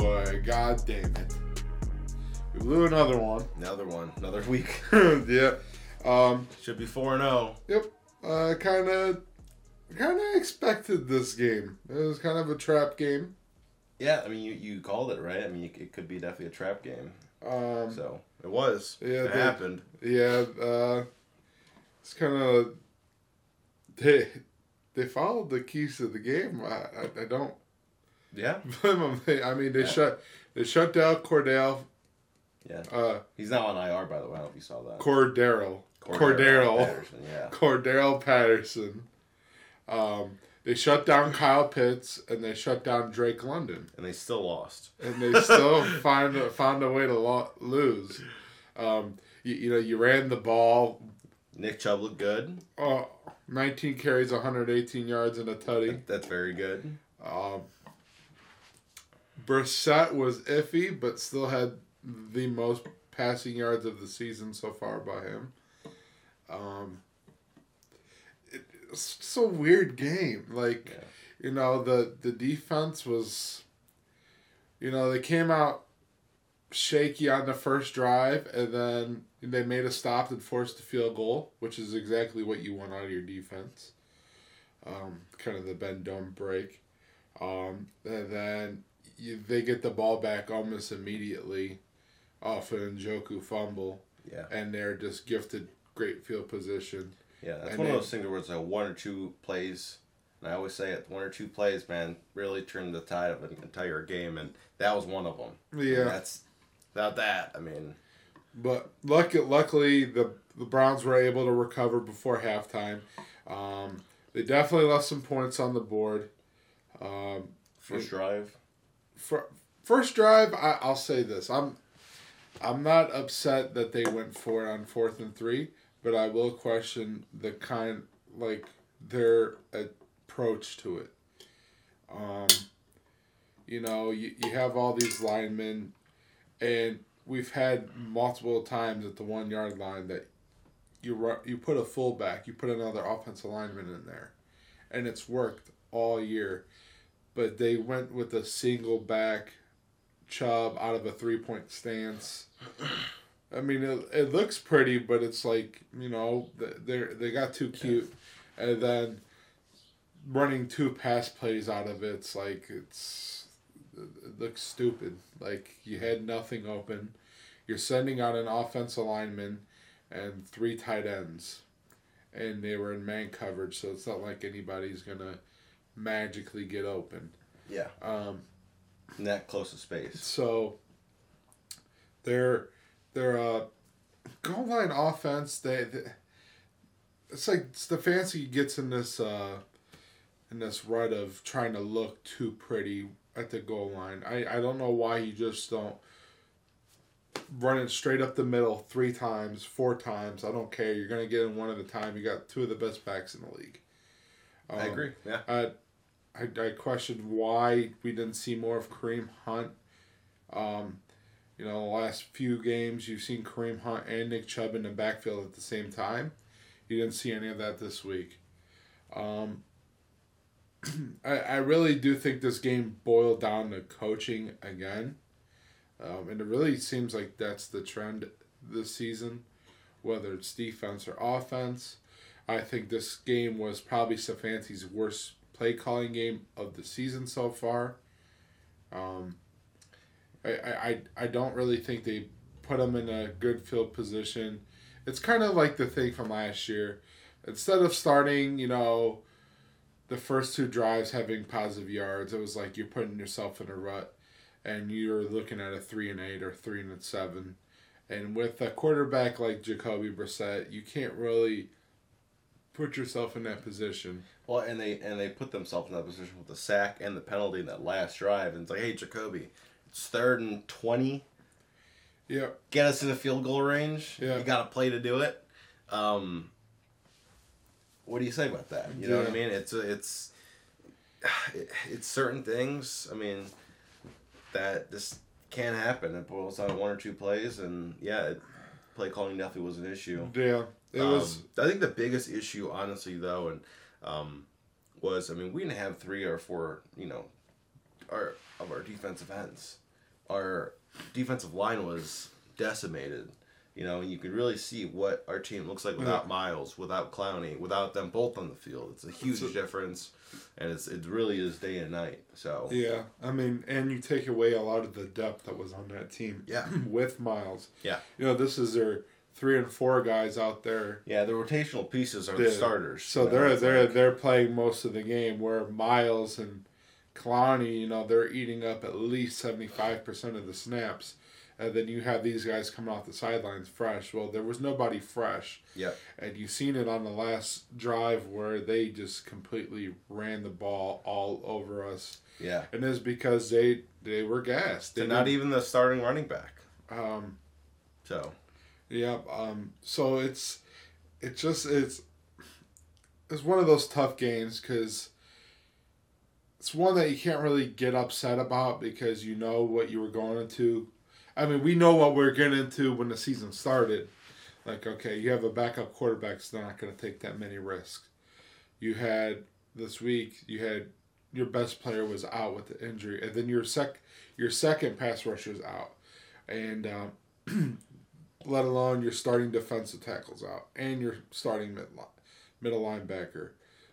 Oh, god damn it. We blew another one. Another one, another week. yeah. Um, Should be four and oh. zero. yep. Uh, kind of, kind of expected this game. It was kind of a trap game. Yeah, I mean you, you called it right. I mean it could be definitely a trap game. Um, So it was. Yeah, it they- happened. yeah. Uh, it's kind of they they followed the keys to the game. I I, I don't Yeah, blame them. They, I mean, they Yeah. shut they shut down Cordell. yeah. Uh, He's now on IR by the way. I don't know if you saw that. Cordero. Cordero. Patterson, yeah. Cordero Patterson. Um, they shut down Kyle Pitts and they shut down Drake London, And they still lost. and they still find found a way to lo- lose. Um, you, you know, you ran the ball, Nick Chubb looked good. uh, 19 carries, 118 yards, and a tutty. That's very good. Um, Brissett was iffy, but still had the most passing yards of the season so far by him. Um, it, it's just a weird game. Like, Yeah. you know, the the defense was, you know, they came out shaky on the first drive, and then they made a stop and forced a field goal, which is exactly what you want out of your defense. Um, kind of the bend don't break. Um, and then you, they get the ball back almost immediately off an Njoku fumble, Yeah, and they're just gifted great field position. yeah. That's And one then- of those things where it's like one or two plays. And I always say it, one or two plays, man, really turned the tide of an entire game, and that was one of them. Yeah. that's without that. I mean, But luck, luckily, the the Browns were able to recover before halftime. Um, they definitely left some points on the board. Um, first drive. fir- first drive, I, I'll say this: I'm I'm not upset that they went for it on fourth and three, but I will question the kind like their approach to it. Um, you know, you, you have all these linemen, and we've had multiple times at the one yard line that you you put a fullback, you put another offensive lineman in there, and it's worked all year. But they went with a single back Chubb out of a three point stance. I mean, it, it looks pretty, but it's like you know they they got too cute, and then running two pass plays out of it, it's like it's it looks stupid. Like you had nothing open. You're sending out an offensive lineman and three tight ends, and they were in man coverage, so it's not like anybody's gonna magically get open. Yeah, Um, in that close of space. so they're they're uh, goal line offense, they, they it's like Stefanski gets in this uh, in this rut of trying to look too pretty at the goal line. I, I don't know why you just don't run it straight up the middle three times, four times. I don't care. You're gonna get in one at a time. You got two of the best backs in the league. I Um, agree. Yeah, I, I, I questioned why we didn't see more of Kareem Hunt. Um, you know, the last few games you've seen Kareem Hunt and Nick Chubb in the backfield at the same time. You didn't see any of that this week. Um, I, I really do think this game boiled down to coaching again. Um, and it really seems like that's the trend this season, whether it's defense or offense. I think this game was probably Stefanski's worst play calling game of the season so far. Um, I, I, I- I don't really think they put him in a good field position. It's kind of like the thing from last year. Instead of starting, you know, the first two drives having positive yards, it was like you're putting yourself in a rut and you're looking at a three and eight or three and seven. And with a quarterback like Jacoby Brissett, you can't really put yourself in that position. Well, and they and they put themselves in that position with the sack and the penalty in that last drive, and it's like, hey, Jacoby, it's third and twenty. Yeah, Get us in the field goal range. Yeah. You got to play to do it. Um, what do you say about that? You know what I mean? It's it's it's certain things. I mean, that just can't happen. It boils down to one or two plays, and yeah, it, play calling definitely was an issue. yeah. It was Um, I think the biggest issue, honestly, though, and um, was, I mean, we didn't have three or four, you know, our of our defensive ends. Our defensive line was decimated. You know, you can really see what our team looks like without Yeah. Miles, without Clowney, without them both on the field. It's a huge It's a- difference, and it's it really is day and night. So Yeah, I mean, and you take away a lot of the depth that was on that team. Yeah. with Miles. Yeah. you know, this is their three and four guys out there. yeah, the rotational pieces are the Yeah. starters. So they're they're they're playing most of the game. Where Miles and Clowney, you know, they're eating up at least seventy five percent of the snaps. And then you have these guys coming off the sidelines fresh. Well, there was nobody fresh. yeah, And you've seen it on the last drive where they just completely ran the ball all over us. yeah. And it's because they they were gassed. They They're not even the starting running back. Um, So yeah. Um. So it's it's just it's it's one of those tough games because it's one that you can't really get upset about because you know what you were going into. I mean, we know what we are getting into when the season started. Like, okay, you have a backup quarterback that's not going to take that many risks. You had this week, you had your best player was out with the injury, and then your sec your second pass rusher is out, and um, let alone your starting defensive tackles out and your starting mid middle linebacker.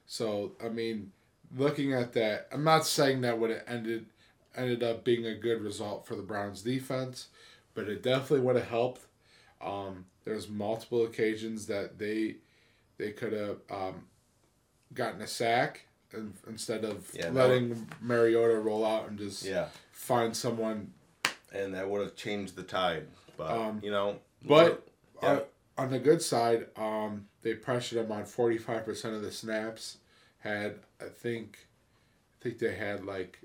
So I mean, looking at that, I'm not saying that would have ended ended up being a good result for the Browns defense, but it definitely would have helped. Um, there's multiple occasions that they they could have um, gotten a sack and, instead of Yeah, letting Mariota roll out and just yeah, find someone. and that would have changed the tide. But Um, you know, But Yeah. uh, on the good side, um, they pressured him on 45% of the snaps. Had I think, I think they had like,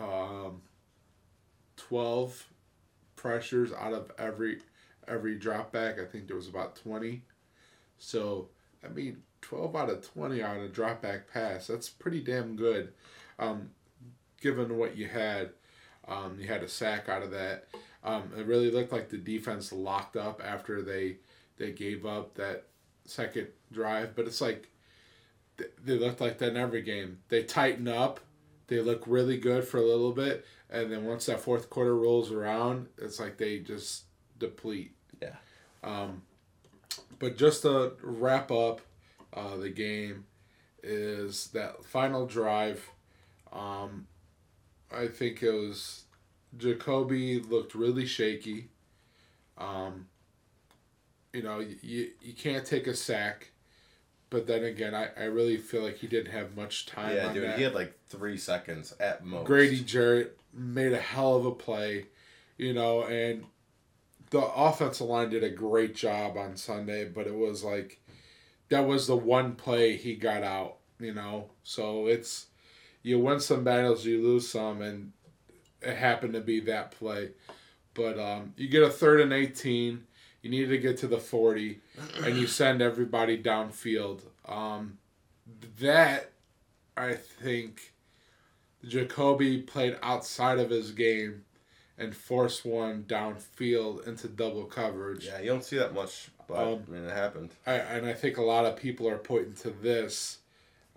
um, 12 pressures out of every every drop back. I think there was about 20. So I mean, 12 out of 20 on a drop back pass. That's pretty damn good, um, given what you had. Um, you had a sack out of that. Um, it really looked like the defense locked up after they they gave up that second drive. But it's like they looked like that in every game. They tighten up. They look really good for a little bit, and then once that fourth quarter rolls around, it's like they just deplete. Yeah. Um, but just to wrap up uh, the game, is that final drive. Um, I think it was Jacoby looked really shaky. Um, you know, you, you can't take a sack, but then again, I, I really feel like he didn't have much time yeah, dude, that. he had like three seconds at most. Grady Jarrett made a hell of a play, you know, and the offensive line did a great job on Sunday, but it was like that was the one play he got out, you know. So it's you win some battles, you lose some, and it happened to be that play. But um, you get a third and eighteen. You need to get to the forty, and you send everybody downfield. Um, that I think Jacoby played outside of his game and forced one downfield into double coverage. Yeah, you don't see that much, but Um, I mean, it happened. I, and I think a lot of people are pointing to this.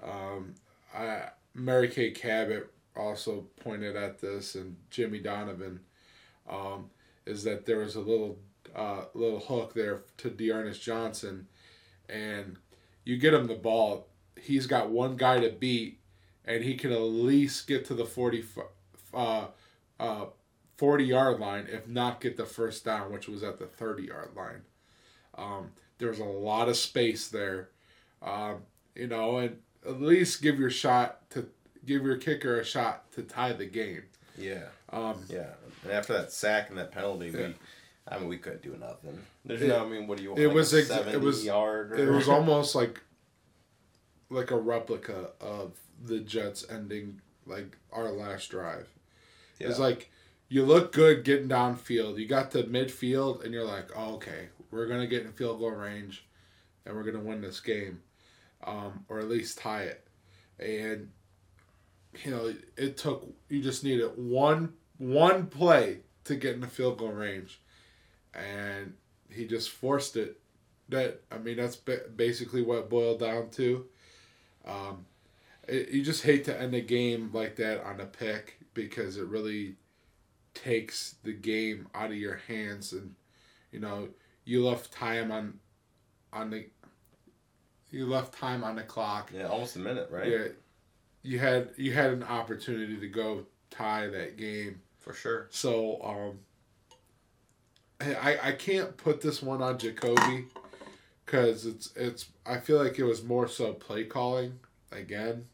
Um, I, Mary Kay Cabot also pointed at this, and Jimmy Donovan, um, is that there was a little uh, little hook there to Dearness Johnson, and you get him the ball, he's got one guy to beat, and he can at least get to the 40, uh, uh, 40 yard line, if not get the first down, which was at the 30 yard line. Um, there's a lot of space there, um, you know, and at least give your shot to give your kicker a shot to tie the game. Yeah, Um, yeah. And after that sack and that penalty, Yeah. we, I mean, we couldn't do nothing. There's It- no, I mean, what do you want? it like was a ex- it was- yard. it was almost like like a replica of the Jets ending like our last drive. It's like you look good getting downfield. You got to midfield, and you're like, oh, okay, we're gonna get in field goal range, and we're gonna win this game, um, or at least tie it. And you know, it took you just needed one one play to get in the field goal range, and he just forced it. That I mean, that's basically what it boiled down to. Um, it, you just hate to end a game like that on a pick because it really takes the game out of your hands and you know you left time on on the you left time on the clock Yeah, almost a minute, right? yeah you had you had an opportunity to go tie that game For sure. so um I I can't put this one on Jacoby because it's it's I feel like it was more so play calling again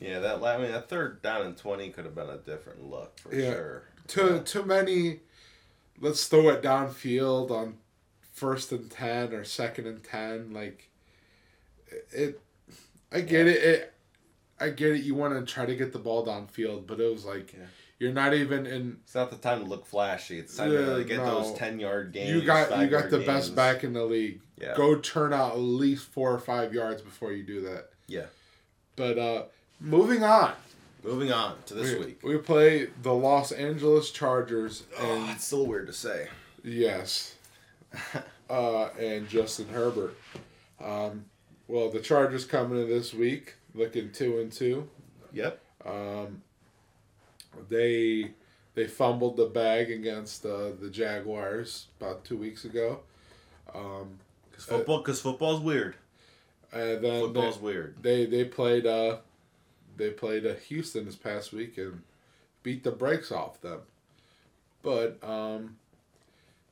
Yeah, that I mean that third down and twenty could have been a different look for Yeah. sure. too Yeah. too many. Let's throw it downfield on first and ten or second and ten. Like it, I get it. It, I get it. You want to try to get the ball downfield, but it was like Yeah. You're not even in. It's not the time to look flashy. It's time Yeah, to really get no. those ten yard gains. You got you got the best back in the league. Yeah. Go turn out at least four or five yards before you do that. Yeah. But uh moving on. Moving on to this we, week. we play the Los Angeles Chargers and Oh, it's still weird to say. Yes. uh, and Justin Herbert. Um, well, the Chargers coming in this week looking two and two. Yep. Um, they they fumbled the bag against uh, the Jaguars about two weeks ago. Um, Because football, because football's weird. and then Football's weird. they, they they played uh, they played uh, Houston this past week and beat the brakes off them. But um,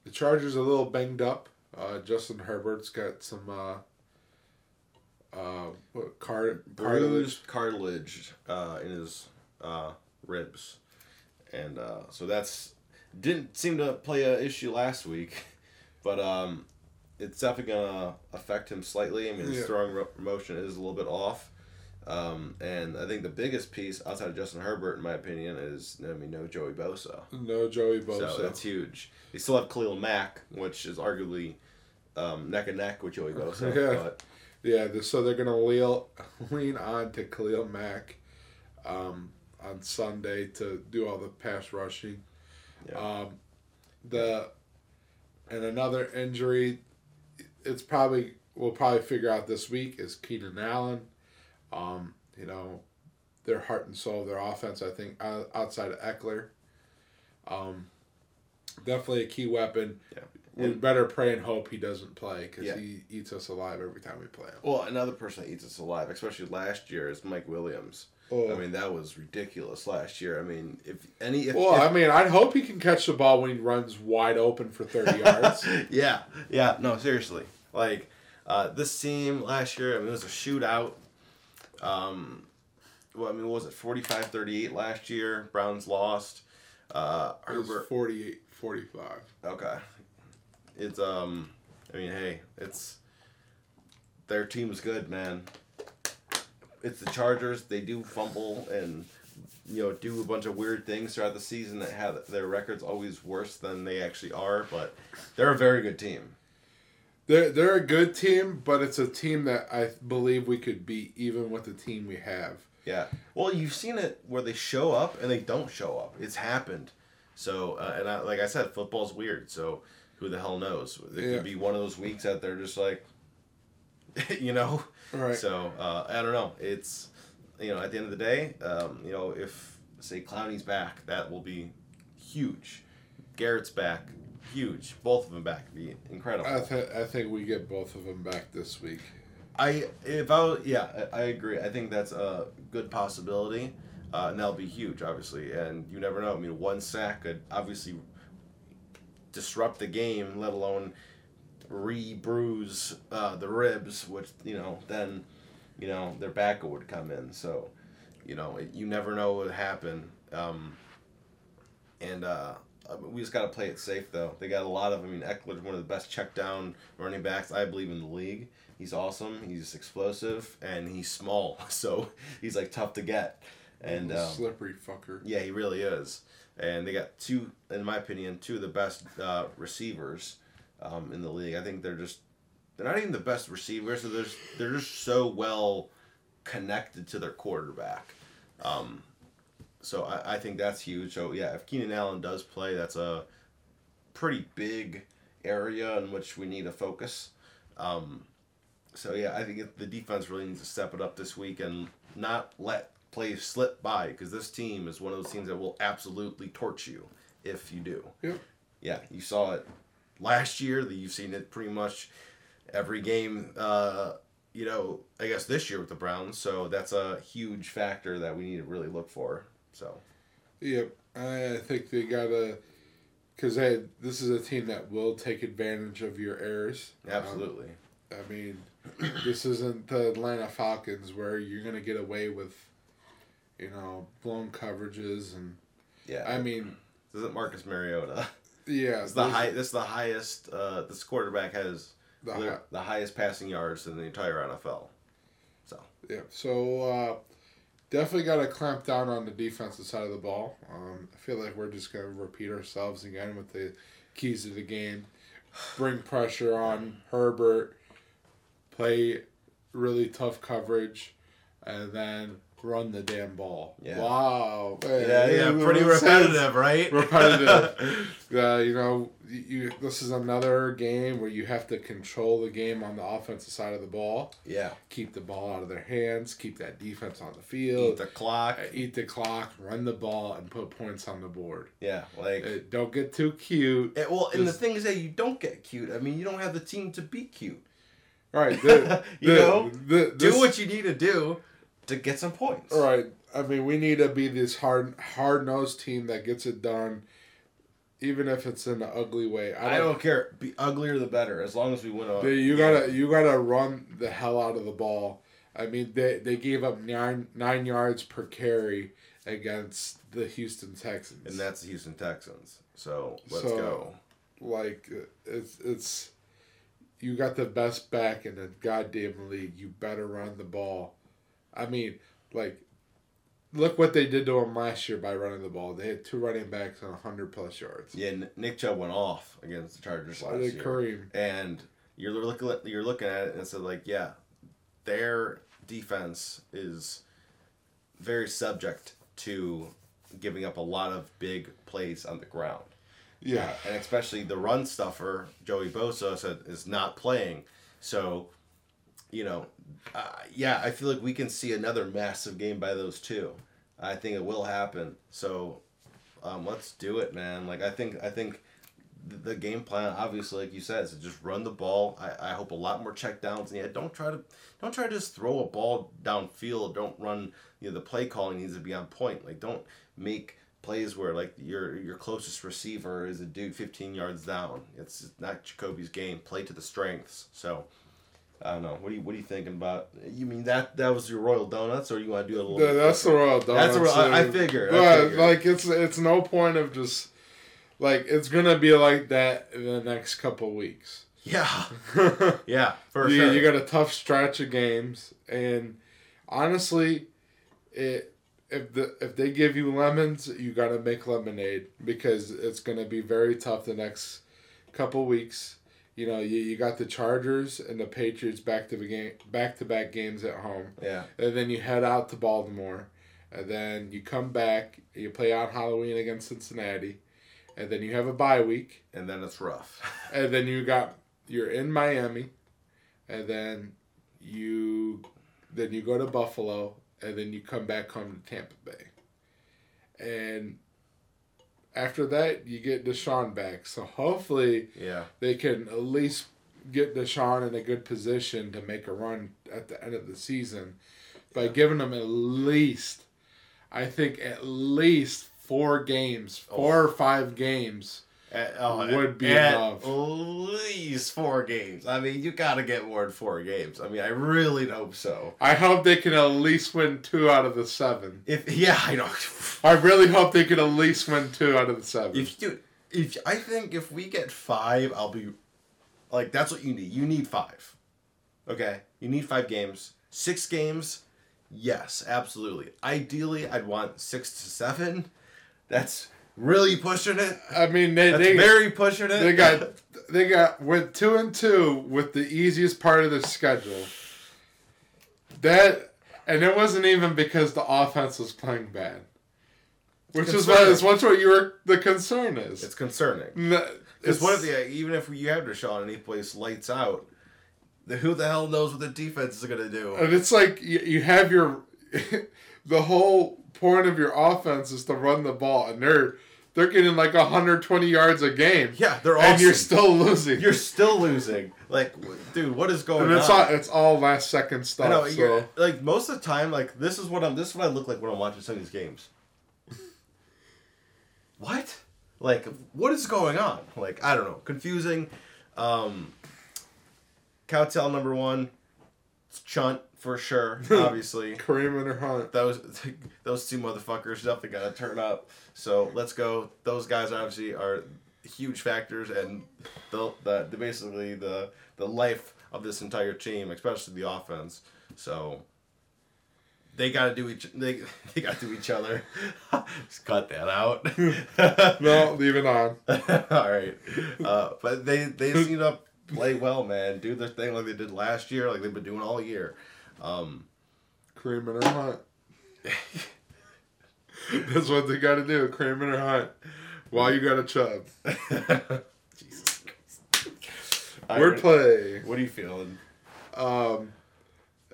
the Chargers are a little banged up. Uh, Justin Herbert's got some uh, uh, what, card, cartilage. Bruised cartilage uh, in his uh, ribs, and uh, so that's didn't seem to play a issue last week, but um, it's definitely gonna affect him slightly. I mean, his Yeah. throwing ro- motion is a little bit off. Um, and I think the biggest piece outside of Justin Herbert, in my opinion, is I mean no Joey Bosa. No Joey Bosa. So that's huge. They still have Khalil Mack, which is arguably um, neck and neck with Joey Bosa. Yeah. But Yeah, so they're gonna lean lean on to Khalil Mack um, on Sunday to do all the pass rushing. Yeah. Um, the and another injury, it's probably we'll probably figure out this week is Keenan Allen. Um, you know, their heart and soul, of their offense. I think outside of Ekeler, um, definitely a key weapon. Yeah. We better pray and hope he doesn't play because Yeah. he eats us alive every time we play him. well, another person that eats us alive, especially last year, is Mike Williams. Oh. I mean, that was ridiculous last year. I mean, if any, if, well, if- I mean, I'd hope he can catch the ball when he runs wide open for thirty yards. yeah, yeah, no, seriously. Like uh, this team last year, I mean, it was a shootout. Um, well, I mean, what was it 45-38 last year? Browns lost. Uh, Herbert 48, 45. Okay. It's um I mean, hey, it's their team's good, man. It's the Chargers. They do fumble and you know, do a bunch of weird things throughout the season that have their records always worse than they actually are, but they're a very good team. They're they're a good team, but it's a team that I believe we could beat even with the team we have. Yeah. Well, you've seen it where they show up and they don't show up. It's happened. So, uh, and I, like I said, football's weird. So, who the hell knows? It Yeah. could be one of those weeks that they're just like, you know. Right. So uh, I don't know. It's you know at the end of the day, um, you know if say Clowney's back, that will be huge. Garrett's back, huge. Both of them back be incredible. I th- I think we get both of them back this week. I if I was- yeah I, I agree. I think that's a good possibility, uh, and that'll be huge, obviously. And you never know. I mean, one sack could obviously disrupt the game, let alone re-bruise uh, the ribs, which you know then you know their back would come in. So you know it, you never know what would happen. Um, and uh, we just got to play it safe, though. They got a lot of. I mean, Ekeler's one of the best check down running backs I believe in the league. He's awesome. He's explosive and he's small, so he's like tough to get. And um, slippery fucker. yeah, he really is. And they got two, in my opinion, two of the best uh, receivers um, in the league. I think they're just they're not even the best receivers. They're just, they're just so well connected to their quarterback. Um, so I, I think that's huge. So yeah, if Keenan Allen does play, that's a pretty big area in which we need to focus. Um, so yeah, I think the defense really needs to step it up this week and not let plays slip by because this team is one of those teams that will absolutely torch you if you do. Yep. Yeah, you saw it last year. That you've seen it pretty much every game. Uh, you know, I guess this year with the Browns. So that's a huge factor that we need to really look for. So Yep, I think they gotta, because hey, this is a team that will take advantage of your errors. Um, absolutely. I mean, this isn't the Atlanta Falcons where you're gonna get away with, you know, blown coverages and. yeah. I mean, this isn't Marcus Mariota. yeah, It's the high. This is the highest. Uh, this quarterback has the the, hi- the highest passing yards in the entire NFL. So Yeah, so uh, definitely got to clamp down on the defensive side of the ball. Um, I feel like we're just going to repeat ourselves again with the keys to the game. Bring pressure on Herbert, play really tough coverage, and then run the damn ball. Yeah. Wow. yeah, Hey, yeah, pretty repetitive, right? Repetitive. Uh, you know, you, this is another game where you have to control the game on the offensive side of the ball yeah, keep the ball out of their hands, keep that defense on the field. eat the clock. uh, eat the clock, run the ball, and put points on the board. Yeah, like. Uh, don't get too cute. it, well, and the thing is that you don't get cute. I mean, you don't have the team to be cute. All right, the, You the- know, the, Do what you need to do to get some points. All right, I mean, we need to be this hard, hard nosed team that gets it done, even if it's in an ugly way. I don't care. Be uglier the better, as long as we win a. You gotta, you gotta run the hell out of the ball. I mean, they they gave up nine nine yards per carry against the Houston Texans. and that's the Houston Texans. So let's So- go. like it's it's you got the best back in the goddamn league. You better run the ball. I mean, like look what they did to him last year by running the ball. They had two running backs on hundred plus yards. Yeah, Nick Chubb went off against the Chargers last year. Kareem. and you're looking at you're looking at it and it's like yeah their defense is very subject to giving up a lot of big plays on the ground Yeah, and especially the run stuffer joey bosa said is not playing so you know uh, yeah i feel like we can see another massive game by those two. I think it will happen. So um, let's do it man. Like i think i think th- the game plan obviously like you said is just run the ball. I, I hope a lot more check downs. And yeah don't try to don't try to just throw a ball downfield. Don't run you know the play calling needs to be on point. Like don't make plays where like your your closest receiver is a dude 15 yards down. It's not jacoby's game. Play to the strengths. So I don't know. What are you What are you thinking about? You mean that that was your Royal Donuts, or you want to do a little? Bit that's the? Royal That's the Donuts, Royal- I uh, figured, I but, figured. like it's it's no point of just like it's gonna be like that in the next couple weeks. Yeah, yeah, for you, sure. you got a tough stretch of games, and honestly, it if the if they give you lemons, you got to make lemonade because it's going to be very tough the next couple weeks. You know, you, you got the Chargers and the Patriots back to the game back to back games at home, yeah, and then you head out to Baltimore, and then you come back, you play on Halloween against Cincinnati, and then you have a bye week, and then it's rough. and then you got you're in Miami, and then you then you go to Buffalo, and then you come back home to Tampa Bay, and after that you get Deshaun back. So hopefully yeah, they can at least get Deshaun in a good position to make a run at the end of the season by giving them at least, I think at least four games, oh. four or five games. At- oh, Would be at enough. least four games. I mean, you got to get more than four games. I mean, I really hope so. I hope they can at least win two out of the seven. If yeah, I know. I really hope they can at least win two out of the seven. If you if I think if we get five, I'll be like that's what you need. You need five. Okay, you need five games. Six games, yes, absolutely. Ideally, I'd want six to seven. That's really pushing it. I mean, they That's they, very pushing it. they got they got went two and two with the easiest part of the schedule. That and it wasn't even because the offense was playing bad, which is what concerning. is what's what your the concern is. it's concerning. N- Because what if the, uh, even if you have Deshaun and he plays lights out, the, who the hell knows what the defense is gonna do? and it's like you, you have your the whole point of your offense is to run the ball, and they're they're getting like 120 yards a game. Yeah, they're and awesome. you're still losing. You're still losing. Like, dude, what is going and it's on? all it's all last second stuff. I know. so like most of the time, like this is what I'm. This is what I look like when I'm watching some of these games. what? Like, what is going on? Like, I don't know. Confusing. Um, Cowtail number one. It's Chunt for sure. Obviously. Kareem and her hunt. those those two motherfuckers definitely got to turn up. So let's go. Those guys obviously are huge factors, and the, the, the basically the the life of this entire team, especially the offense. So they got to do each they they got to do each other. Just cut that out. No, leave it on. All right, uh, but they they seem to play well, man. Do their thing like they did last year, like they've been doing all year. Um, Kareem and her hunt. That's what they got to do. Kareem and her hunt. While you got a chub. Jesus Christ. Wordplay. What are you feeling? Um,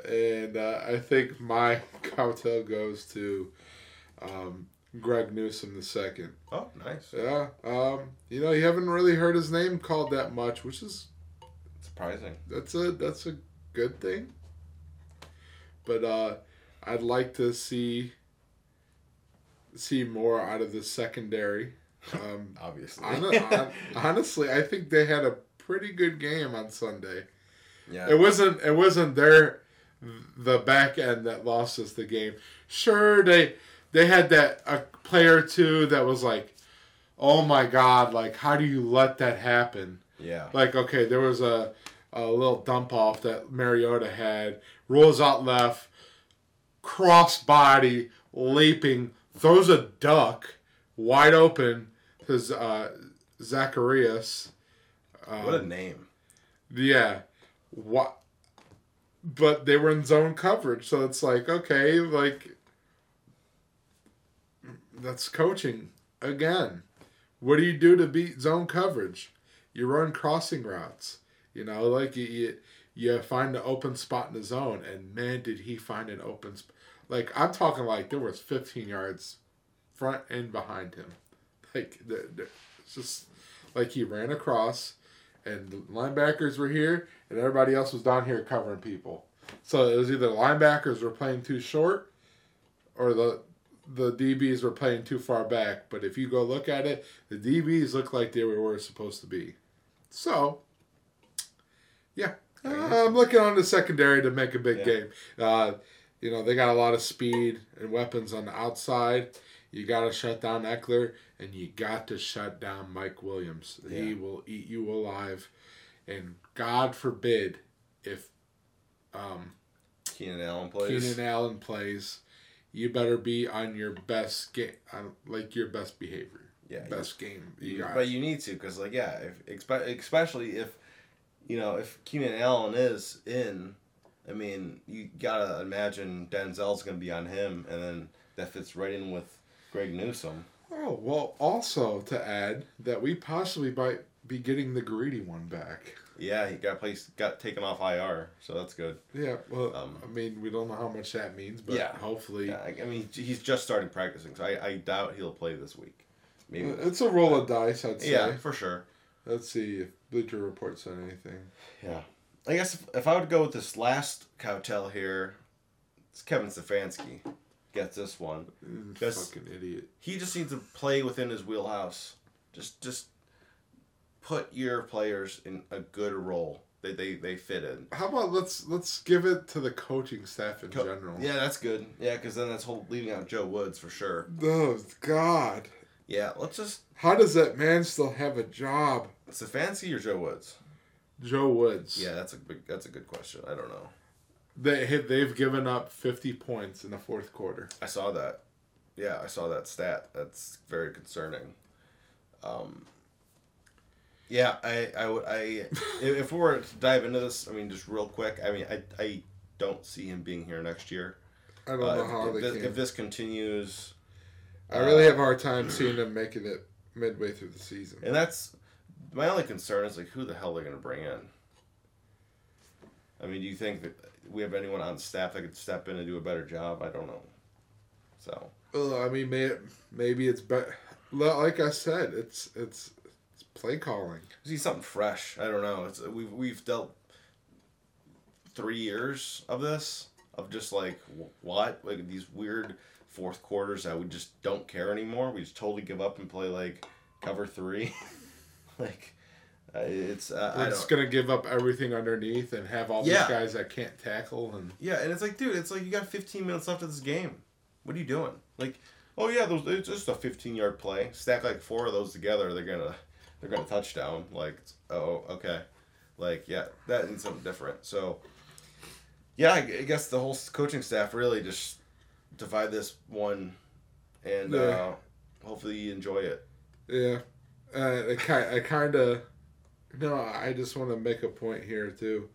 and uh, I think my cowtail goes to um, Greg Newsome the second. Oh, nice. Yeah. Um, you know, you haven't really heard his name called that much, which is Surprising. that's a that's a good thing. But uh, I'd like to see see more out of the secondary. Um, Obviously. hon- honestly, I think they had a pretty good game on Sunday. yeah. It wasn't it wasn't their the back end that lost us the game. Sure, they they had that a player or two that was like, oh my god, like how do you let that happen? yeah. Like okay, there was a a little dump off that Mariota had, rolls out left, cross body, leaping, throws a duck wide open to uh, Zaccheaus. Um, What a name. yeah. What? But they were in zone coverage, so it's like okay, like that's coaching again. What do you do to beat zone coverage? You run crossing routes. You know, like you you, you find an open spot in the zone, and man, did he find an open spot? Like I'm talking like there was 15 yards front and behind him. Like the, the, it's just like he ran across and the linebackers were here, and everybody else was down here covering people. So it was either linebackers were playing too short, or the the DBs were playing too far back. But if you go look at it, the DBs look like they were supposed to be. So, yeah, I'm looking on the secondary to make a big Yeah. game. Uh, you know, they got a lot of speed and weapons on the outside. You got to shut down Ekeler, and you got to shut down Mike Williams. He will eat you alive. And God forbid if um, Keenan Allen plays. Keenan Allen plays, you better be on your best game, like your best behavior, yeah. best game. You got. But you need to, because, like, yeah, if, especially if, you know, if Keenan Allen is in, I mean, you gotta imagine Denzel's gonna be on him, and then that fits right in with Greg Newsome. Oh well, also to add that we possibly might be getting the greedy one back. Yeah, he got placed, got taken off IR, so that's good. Yeah, well, Um, I mean, we don't know how much that means, but Yeah. hopefully, Yeah, I, mean, he's just starting practicing, so I, I doubt he'll play this week. Maybe. it's a roll of dice. I'd say. Yeah, for sure. Let's see if Bleacher Report said anything. Yeah. I guess if, if I would go with this last cowtail here, it's Kevin Stefanski. Gets this one. Mm, Fucking idiot. He just needs to play within his wheelhouse. Just just put your players in a good role. They they, they fit in. How about let's let's give it to the coaching staff in Co- general. Yeah, that's good. Yeah, because then that's whole leaving out Joe Woods for sure. Oh God, Yeah, let's just how does that man still have a job? Stefanski or Joe Woods. Joe Woods. Yeah, that's a big, that's a good question. I don't know. They hit, they've given up fifty points in the fourth quarter. I saw that. Yeah, I saw that stat. That's very concerning. Um, yeah, I, I would, I, if, we were to dive into this, I mean, just real quick, I mean, I, I don't see him being here next year. I don't Uh, know if- how if, they this, can. if this continues, I really have a hard time seeing them making it midway through the season. and that's my only concern is like, who the hell they're gonna bring in? I mean, do you think that we have anyone on staff that could step in and do a better job? I don't know. So Well, I mean, may, maybe it's better. Like I said, it's it's it's play calling. see something fresh. I don't know. It's we've we've dealt three years of this of just like what like these weird fourth quarters that we just don't care anymore. We just totally give up and play like cover three. like uh, it's uh, I We're don't. just gonna give up everything underneath and have all Yeah. these guys that can't tackle and Yeah, and it's like, dude, it's like you got 15 minutes left of this game. What are you doing? Like, oh yeah, those it's just a 15 yard play. Stack like four of those together, they're gonna they're gonna touchdown. Like, oh okay, like yeah, that needs something different. So, yeah, I, I guess the whole coaching staff really just divide this one, and Yeah. uh, hopefully you enjoy it. yeah. Uh, I kind I kind of no. I just want to make a point here too.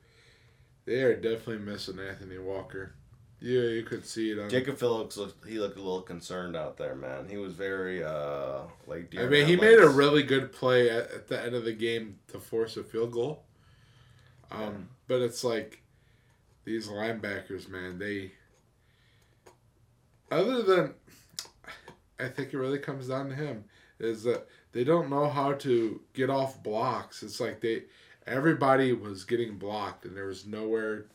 They are definitely missing Anthony Walker. Yeah, you could see it on. Jacob Phillips looked he looked a little concerned out there, man. He was very uh like. I mean, he made a really good play at, at the end of the game to force a field goal. Um, but it's like these linebackers, man. They other than I think it really comes down to him is that they don't know how to get off blocks. It's like they everybody was getting blocked and there was nowhere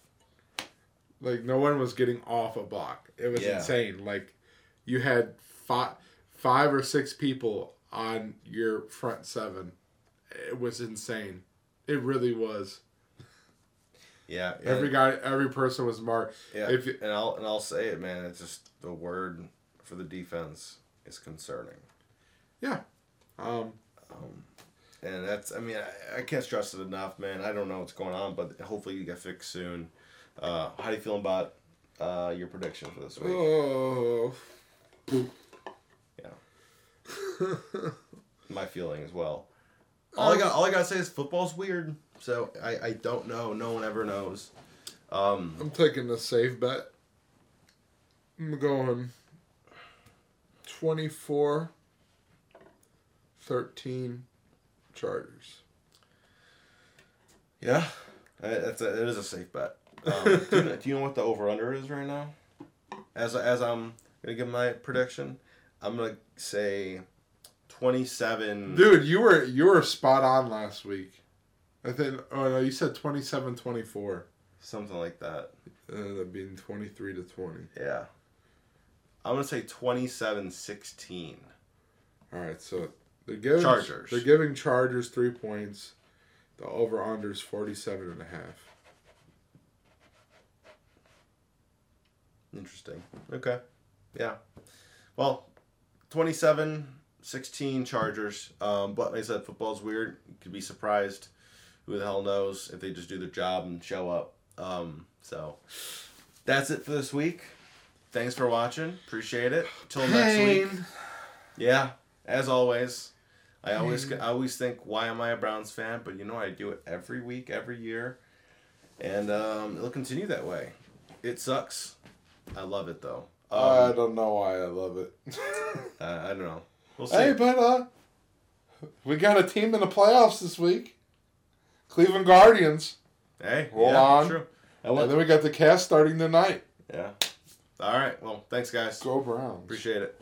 like no one was getting off a block. It was Yeah. insane. Like you had five five or six people on your front seven. It was insane. It really was. Yeah, Every guy, every person was marked. Yeah, If you- and I'll and I'll say it, man. It's just the word for the defense is concerning, Um, um, and that's. I mean, I, I can't stress it enough, man. I don't know what's going on, but hopefully you get fixed soon. Uh, how do you feel about uh, your prediction for this week? oh, Yeah. My feeling as well. All I got, all I gotta say is football's weird. So I, I don't know. No one ever knows. Um, I'm taking the safe bet. I'm going 24 13 Chargers. yeah, that's a, it is a safe bet. Um, do, you know, do you know what the over under is right now? As as I'm gonna give my prediction, I'm gonna say twenty seven. Dude, you were you were spot on last week. I think oh no, you said 27 24. something like that. Uh, that being 23 to 20. Yeah, I'm gonna say 27-16. All right, so they're giving Chargers. They're giving Chargers 3 points. The over under is 47 and a half. Interesting. Okay. Yeah. Well, 27 16 Chargers. Um, but like I said, football's weird. You could be surprised. Who the hell knows if they just do their job and show up. Um, so that's it for this week. Thanks for watching. Appreciate it. Till next week. Yeah, as always. I always I always think why am I a Browns fan? But you know I do it every week, every year. And um, it'll continue that way. It sucks. I love it though. I Um, don't know why I love it. I, I don't know. We'll see. hey, but uh, we got a team in the playoffs this week. Cleveland Guardians. Hey, Hold yeah, on. True. I And then we got the cast starting tonight. yeah. All right. Well, thanks guys. Go Browns. Appreciate it.